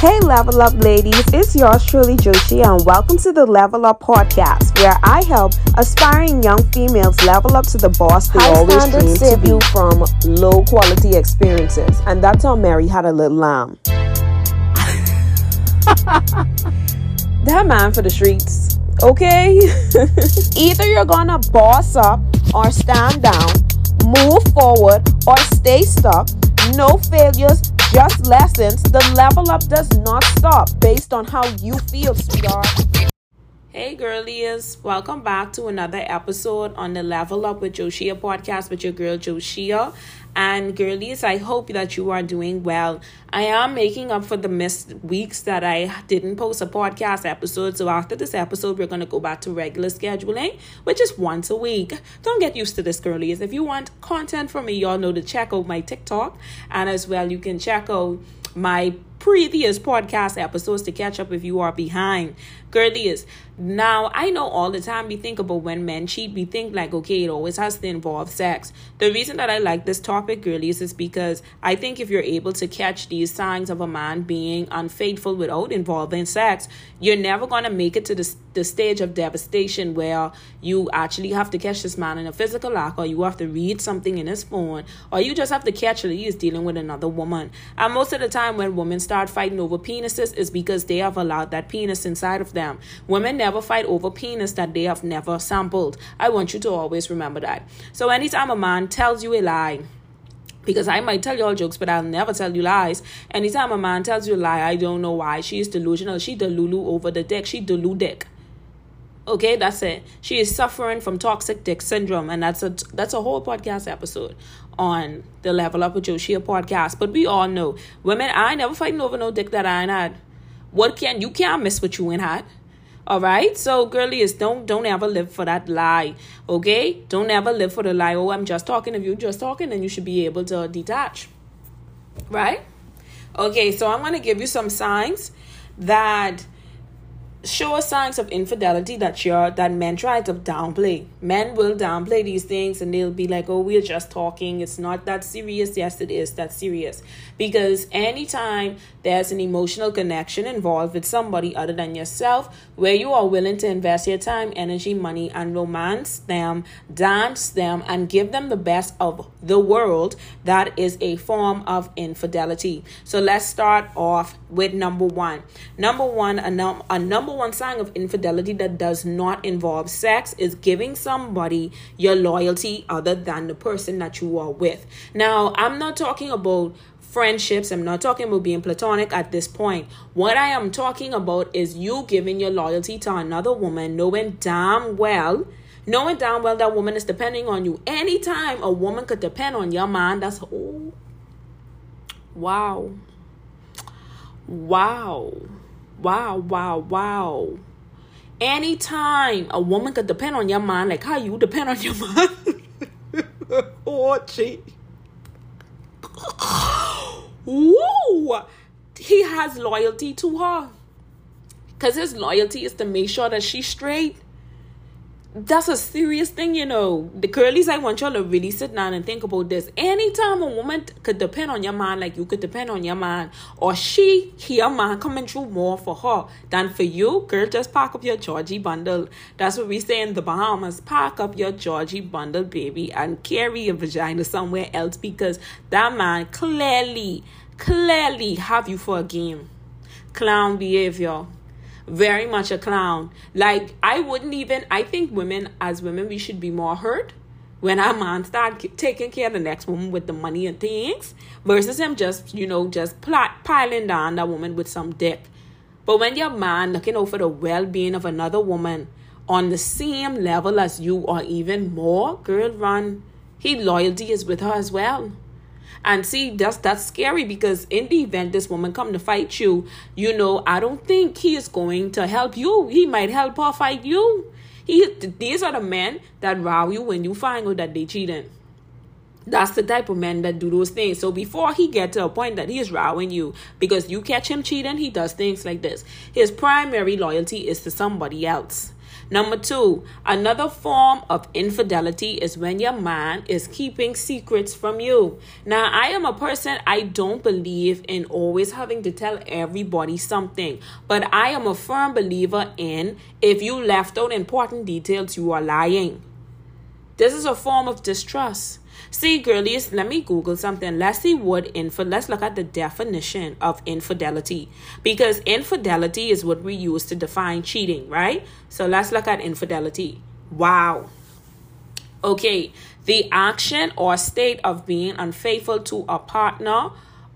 Hey, Level Up ladies, it's yours truly, Joshi, and welcome to the Level Up podcast, where I help aspiring young females level up to the boss they High always dreamed to be. you from low quality experiences. And that's how Mary had a little lamb. that man for the streets, okay? Either you're gonna boss up or stand down, move forward or stay stuck. No failures, just lessons. The level up does not stop based on how you feel, sweetheart. Hey girlies, welcome back to another episode on the Level Up with Joshea podcast with your girl Joshea. And girlies, I hope that you are doing well. I am making up for the missed weeks that I didn't post a podcast episode. So after this episode, we're gonna go back to regular scheduling, which is once a week. Don't get used to this, girlies. If you want content from me, y'all know to check out my TikTok, and as well, you can check out my previous podcast episodes to catch up if you are behind. Girlies, now I know all the time we think about when men cheat, we think like, okay, it always has to involve sex. The reason that I like this topic, girlies, is because I think if you're able to catch these signs of a man being unfaithful without involving sex, you're never gonna make it to the, the stage of devastation where you actually have to catch this man in a physical act, or you have to read something in his phone, or you just have to catch that he is dealing with another woman. And most of the time, when women start fighting over penises, is because they have allowed that penis inside of them. Women never fight over penis that they have never sampled. I want you to always remember that. So anytime a man tells you a lie, because I might tell you all jokes, but I'll never tell you lies. Anytime a man tells you a lie, I don't know why. She is delusional. She delulu over the dick. She delu dick. Okay, that's it. She is suffering from toxic dick syndrome, and that's a that's a whole podcast episode on the Level Up with Joshea podcast. But we all know women. I never fighting over no dick that I ain't had. What can you can't miss what you ain't had. All right, so girlies, don't don't ever live for that lie. Okay, don't ever live for the lie. Oh, I'm just talking. If you're just talking, then you should be able to detach. Right? Okay, so I'm gonna give you some signs that show signs of infidelity that you're that men try to downplay. Men will downplay these things and they'll be like, "Oh, we're just talking. It's not that serious." Yes, it is that serious. Because anytime there's an emotional connection involved with somebody other than yourself, where you are willing to invest your time, energy, money, and romance them, dance them, and give them the best of the world, that is a form of infidelity. So let's start off with number one. Number one, a, num- a number one sign of infidelity that does not involve sex is giving somebody your loyalty other than the person that you are with. Now, I'm not talking about friendships. I'm not talking about being platonic at this point. What I am talking about is you giving your loyalty to another woman, knowing damn well, knowing damn well that woman is depending on you. Anytime a woman could depend on your man, that's oh, wow, wow, wow, wow, wow. Anytime a woman could depend on your man, like how you depend on your man. Oh, gee. Woo! He has loyalty to her. Because his loyalty is to make sure that she's straight. That's a serious thing, you know. The curlies, I want y'all to really sit down and think about this. Anytime a woman could depend on your man like you could depend on your man, or she, your man coming through more for her than for you, girl, just pack up your Georgie bundle. That's what we say in the Bahamas. Pack up your Georgie bundle, baby, and carry your vagina somewhere else because that man clearly, clearly have you for a game. Clown behavior very much a clown. Like I wouldn't even. I think women, as women, we should be more hurt when our man start taking care of the next woman with the money and things, versus him just you know just pl- piling down that woman with some dick. But when your man looking over the well being of another woman on the same level as you, or even more, girl, run. He loyalty is with her as well. And see, that's that's scary because in the event this woman come to fight you, you know, I don't think he is going to help you. He might help her fight you. He these are the men that row you when you find out that they cheating. That's the type of men that do those things. So before he get to a point that he is rowing you because you catch him cheating, he does things like this. His primary loyalty is to somebody else. Number two, another form of infidelity is when your man is keeping secrets from you. Now, I am a person, I don't believe in always having to tell everybody something, but I am a firm believer in if you left out important details, you are lying. This is a form of distrust. See, girlies, let me Google something. Let's see what info. Let's look at the definition of infidelity because infidelity is what we use to define cheating, right? So let's look at infidelity. Wow. Okay, the action or state of being unfaithful to a partner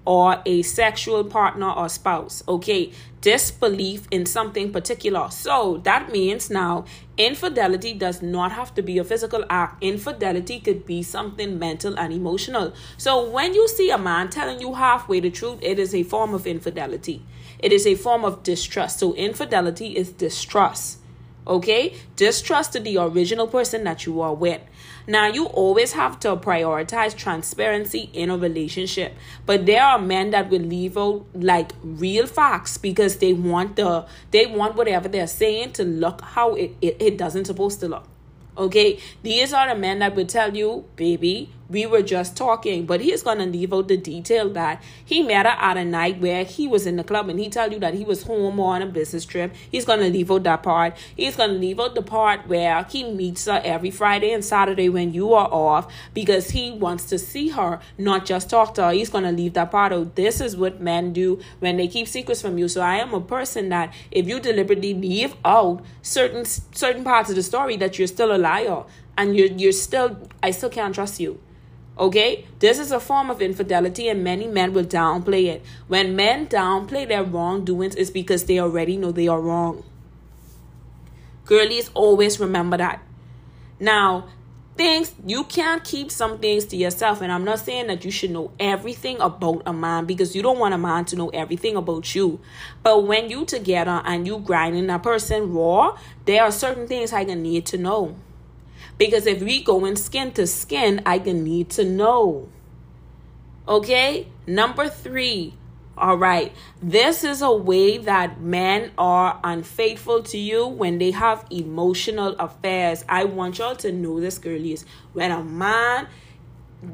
or a sexual partner or spouse. Okay, disbelief in something particular. So that means now infidelity does not have to be a physical act. Infidelity could be something mental and emotional. So when you see a man telling you halfway the truth, it is a form of infidelity. It is a form of distrust. So infidelity is distrust. Okay? Distrust to the original person that you are with. Now, you always have to prioritize transparency in a relationship, but there are men that will leave out like real facts because they want the they want whatever they're saying to look how it, it, it doesn't supposed to look. Okay, these are the men that will tell you, baby, we were just talking, but he's gonna leave out the detail that he met her at a night where he was in the club and he tell you that he was home on a business trip. He's gonna leave out that part. He's gonna leave out the part where he meets her every Friday and Saturday when you are off because he wants to see her, not just talk to her. He's gonna leave that part out. This is what men do when they keep secrets from you. So I am a person that if you deliberately leave out certain certain parts of the story that you're still a liar and you're you're still I still can't trust you. Okay, this is a form of infidelity, and many men will downplay it. When men downplay their wrongdoings, it's because they already know they are wrong. Girlies, always remember that. Now, things you can't keep some things to yourself, and I'm not saying that you should know everything about a man because you don't want a man to know everything about you. But when you together and you grinding a person raw, there are certain things I need to know. Because if we go in skin to skin, I can need to know. Okay? Number three. All right. This is a way that men are unfaithful to you when they have emotional affairs. I want y'all to know this, girlies. When a man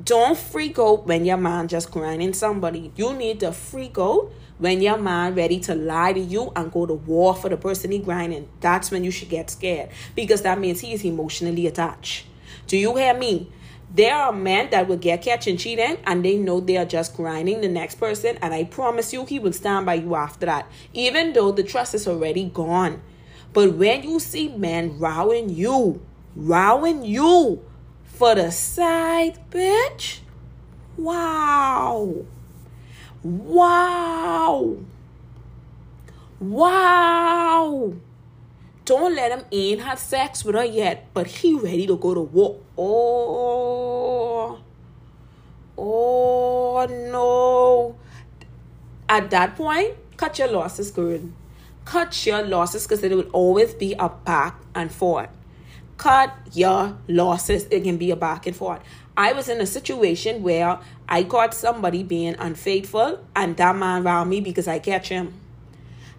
don't freak out when your man just grinding somebody. You need to freak out when your man ready to lie to you and go to war for the person he grinding, that's when you should get scared because that means he is emotionally attached. Do you hear me? There are men that will get catching cheating and they know they are just grinding the next person, and I promise you, he will stand by you after that, even though the trust is already gone. But when you see men rowing you, rowing you for the side, bitch, wow. Wow. Wow. Don't let him in have sex with her yet, but he ready to go to war. Oh. Oh no. At that point, cut your losses, girl. Cut your losses because it will always be a back and forth. Cut your losses. It can be a back and forth. I was in a situation where I caught somebody being unfaithful and that man around me because I catch him.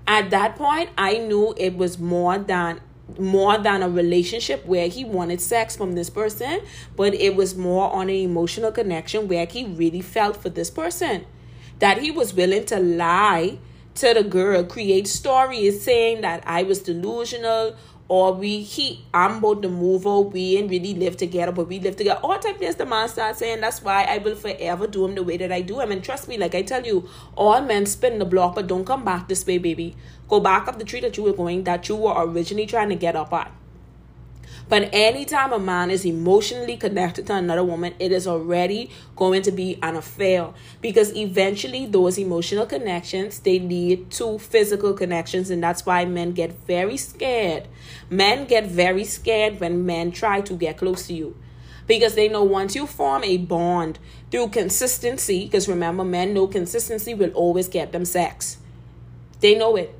At that point, I knew it was more than more than a relationship where he wanted sex from this person, but it was more on an emotional connection where he really felt for this person. That he was willing to lie to the girl, create stories saying that I was delusional or we he I'm about to move out, we ain't really live together, but we live together. All type things the man saying that's why I will forever do him the way that I do him. And trust me, like I tell you, all men spin the block, but don't come back this way, baby. Go back up the tree that you were going, that you were originally trying to get up at. But anytime a man is emotionally connected to another woman, it is already going to be an affair because eventually those emotional connections they lead to physical connections, and that's why men get very scared. Men get very scared when men try to get close to you because they know once you form a bond through consistency, because remember, men know consistency will always get them sex. They know it.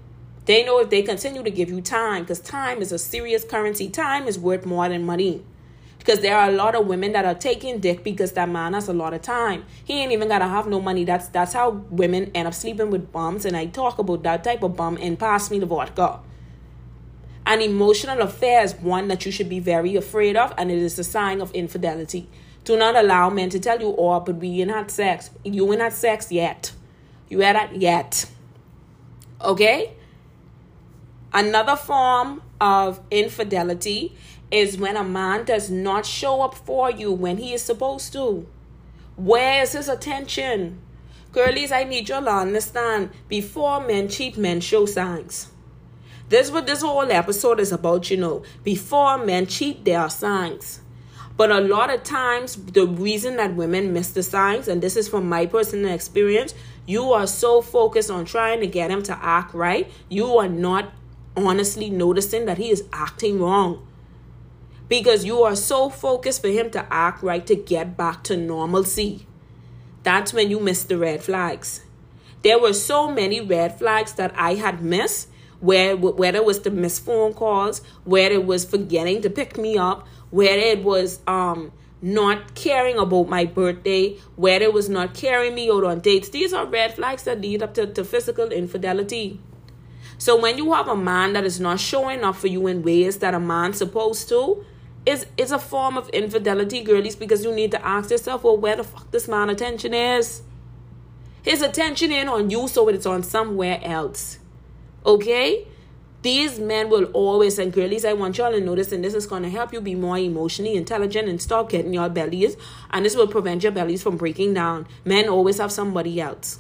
They know if they continue to give you time, because time is a serious currency, time is worth more than money. Because there are a lot of women that are taking dick because that man has a lot of time. He ain't even gotta have no money. That's that's how women end up sleeping with bums. And I talk about that type of bum and pass me the vodka. An emotional affair is one that you should be very afraid of, and it is a sign of infidelity. Do not allow men to tell you, oh, but we ain't had sex. You ain't had sex yet. You had that yet. Okay? Another form of infidelity is when a man does not show up for you when he is supposed to. Where is his attention? Girlies, I need y'all to understand before men cheat, men show signs. This is what this whole episode is about, you know. Before men cheat, there are signs. But a lot of times, the reason that women miss the signs, and this is from my personal experience, you are so focused on trying to get him to act right, you are not honestly noticing that he is acting wrong. Because you are so focused for him to act right to get back to normalcy. That's when you miss the red flags. There were so many red flags that I had missed, where whether it was the missed phone calls, whether it was forgetting to pick me up, whether it was um not caring about my birthday, whether it was not carrying me out on dates. These are red flags that lead up to, to physical infidelity. So when you have a man that is not showing up for you in ways that a man's supposed to, is is a form of infidelity, girlies, because you need to ask yourself, well, where the fuck this man attention is? His attention ain't on you, so it's on somewhere else. Okay? These men will always, and girlies, I want y'all to notice, and this is going to help you be more emotionally intelligent and stop getting your bellies, and this will prevent your bellies from breaking down. Men always have somebody else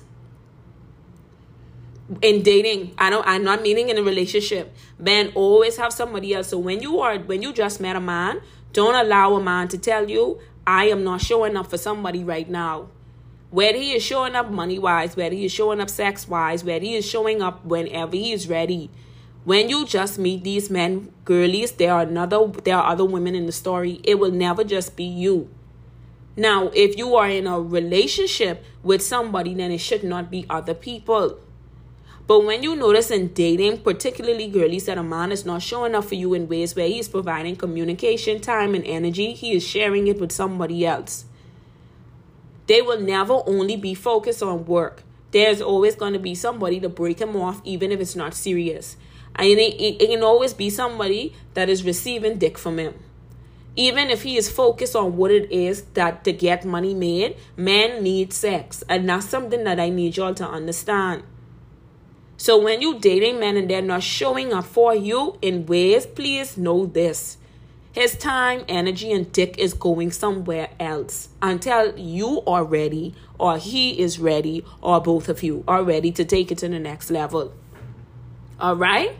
in dating. I don't i'm not meaning in a relationship. Men always have somebody else. So when you are when you just met a man don't allow a man to tell you i am not showing up for somebody right now. Whether he is showing up money wise whether he is showing up sex wise whether he is showing up whenever he is ready. When you just meet these men girlies there are another there are other women in the story. It will never just be you. Now if you are in a relationship with somebody then it should not be other people but when you notice in dating, particularly girlies, that a man is not showing up for you in ways where he's providing communication, time, and energy, he is sharing it with somebody else. They will never only be focused on work. There's always going to be somebody to break him off, even if it's not serious. And it, it, it can always be somebody that is receiving dick from him even if he is focused on what it is that to get money made, men need sex. And that's something that I need y'all to understand. So when you dating men and they're not showing up for you in ways, please know this. His time, energy, and dick is going somewhere else until you are ready, or he is ready, or both of you are ready to take it to the next level. All right?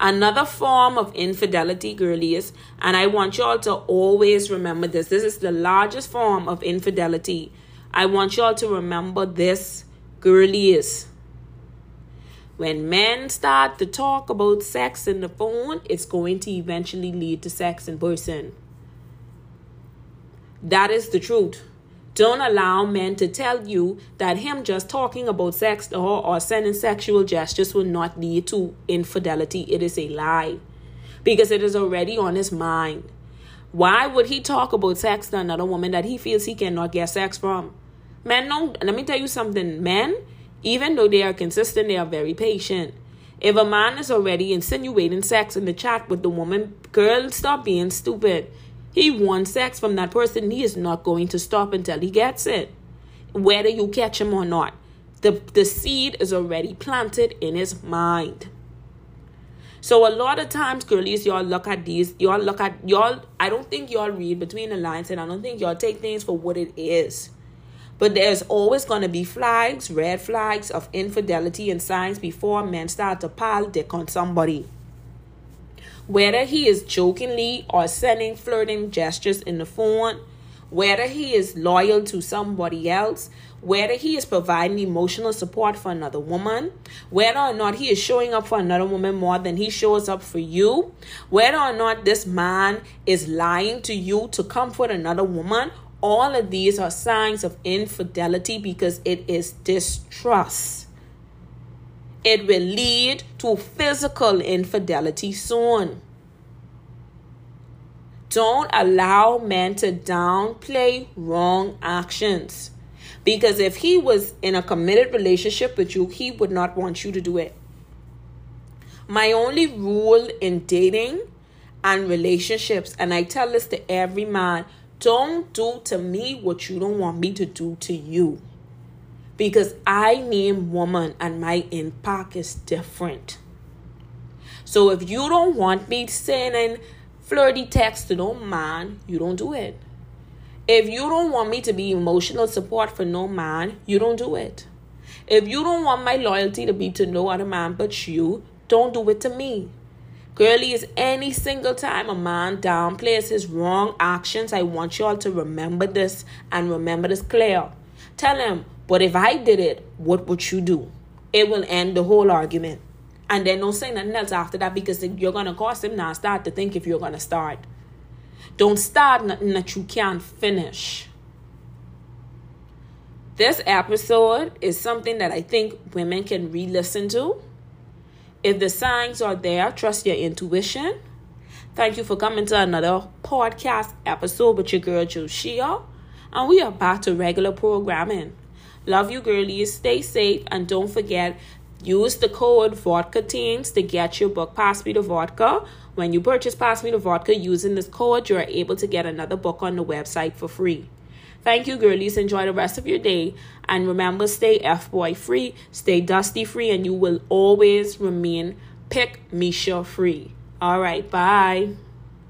Another form of infidelity, girlies, and I want y'all to always remember this. This is the largest form of infidelity. I want y'all to remember this, girlies. When men start to talk about sex in the phone, it's going to eventually lead to sex in person. That is the truth. Don't allow men to tell you that him just talking about sex or, or sending sexual gestures will not lead to infidelity. It is a lie because it is already on his mind. Why would he talk about sex to another woman that he feels he cannot get sex from? Men, no, let me tell you something. Men, even though they are consistent, they are very patient. If a man is already insinuating sex in the chat with the woman, girl, stop being stupid. He wants sex from that person. He is not going to stop until he gets it, whether you catch him or not. The, the seed is already planted in his mind. So a lot of times, girlies, y'all look at these, y'all look at y'all. I don't think y'all read between the lines, and I don't think y'all take things for what it is. But there's always going to be flags, red flags of infidelity and signs before men start to pile dick on somebody. Whether he is jokingly or sending flirting gestures in the phone, whether he is loyal to somebody else, whether he is providing emotional support for another woman, whether or not he is showing up for another woman more than he shows up for you, whether or not this man is lying to you to comfort another woman, all of these are signs of infidelity because it is distrust. It will lead to physical infidelity soon. Don't allow men to downplay wrong actions. Because if he was in a committed relationship with you, he would not want you to do it. My only rule in dating and relationships, and I tell this to every man don't do to me what you don't want me to do to you. Because I name woman and my impact is different. So if you don't want me sending flirty text to no man, you don't do it. If you don't want me to be emotional support for no man, you don't do it. If you don't want my loyalty to be to no other man but you, don't do it to me. Girlie, is any single time a man downplays his wrong actions, I want y'all to remember this and remember this clear. Tell him, but if I did it, what would you do? It will end the whole argument. And then don't say nothing else after that because you're going to cause him now start to think if you're going to start. Don't start nothing that you can't finish. This episode is something that I think women can re listen to if the signs are there, trust your intuition. Thank you for coming to another podcast episode with your girl Joshea. And we are back to regular programming. Love you, girlies. Stay safe and don't forget use the code vodka teens to get your book Pass Me the Vodka. When you purchase Pass Me the Vodka using this code, you are able to get another book on the website for free. Thank you, girlies. Enjoy the rest of your day. And remember, stay F boy free, stay dusty free, and you will always remain pick Misha free. All right, bye.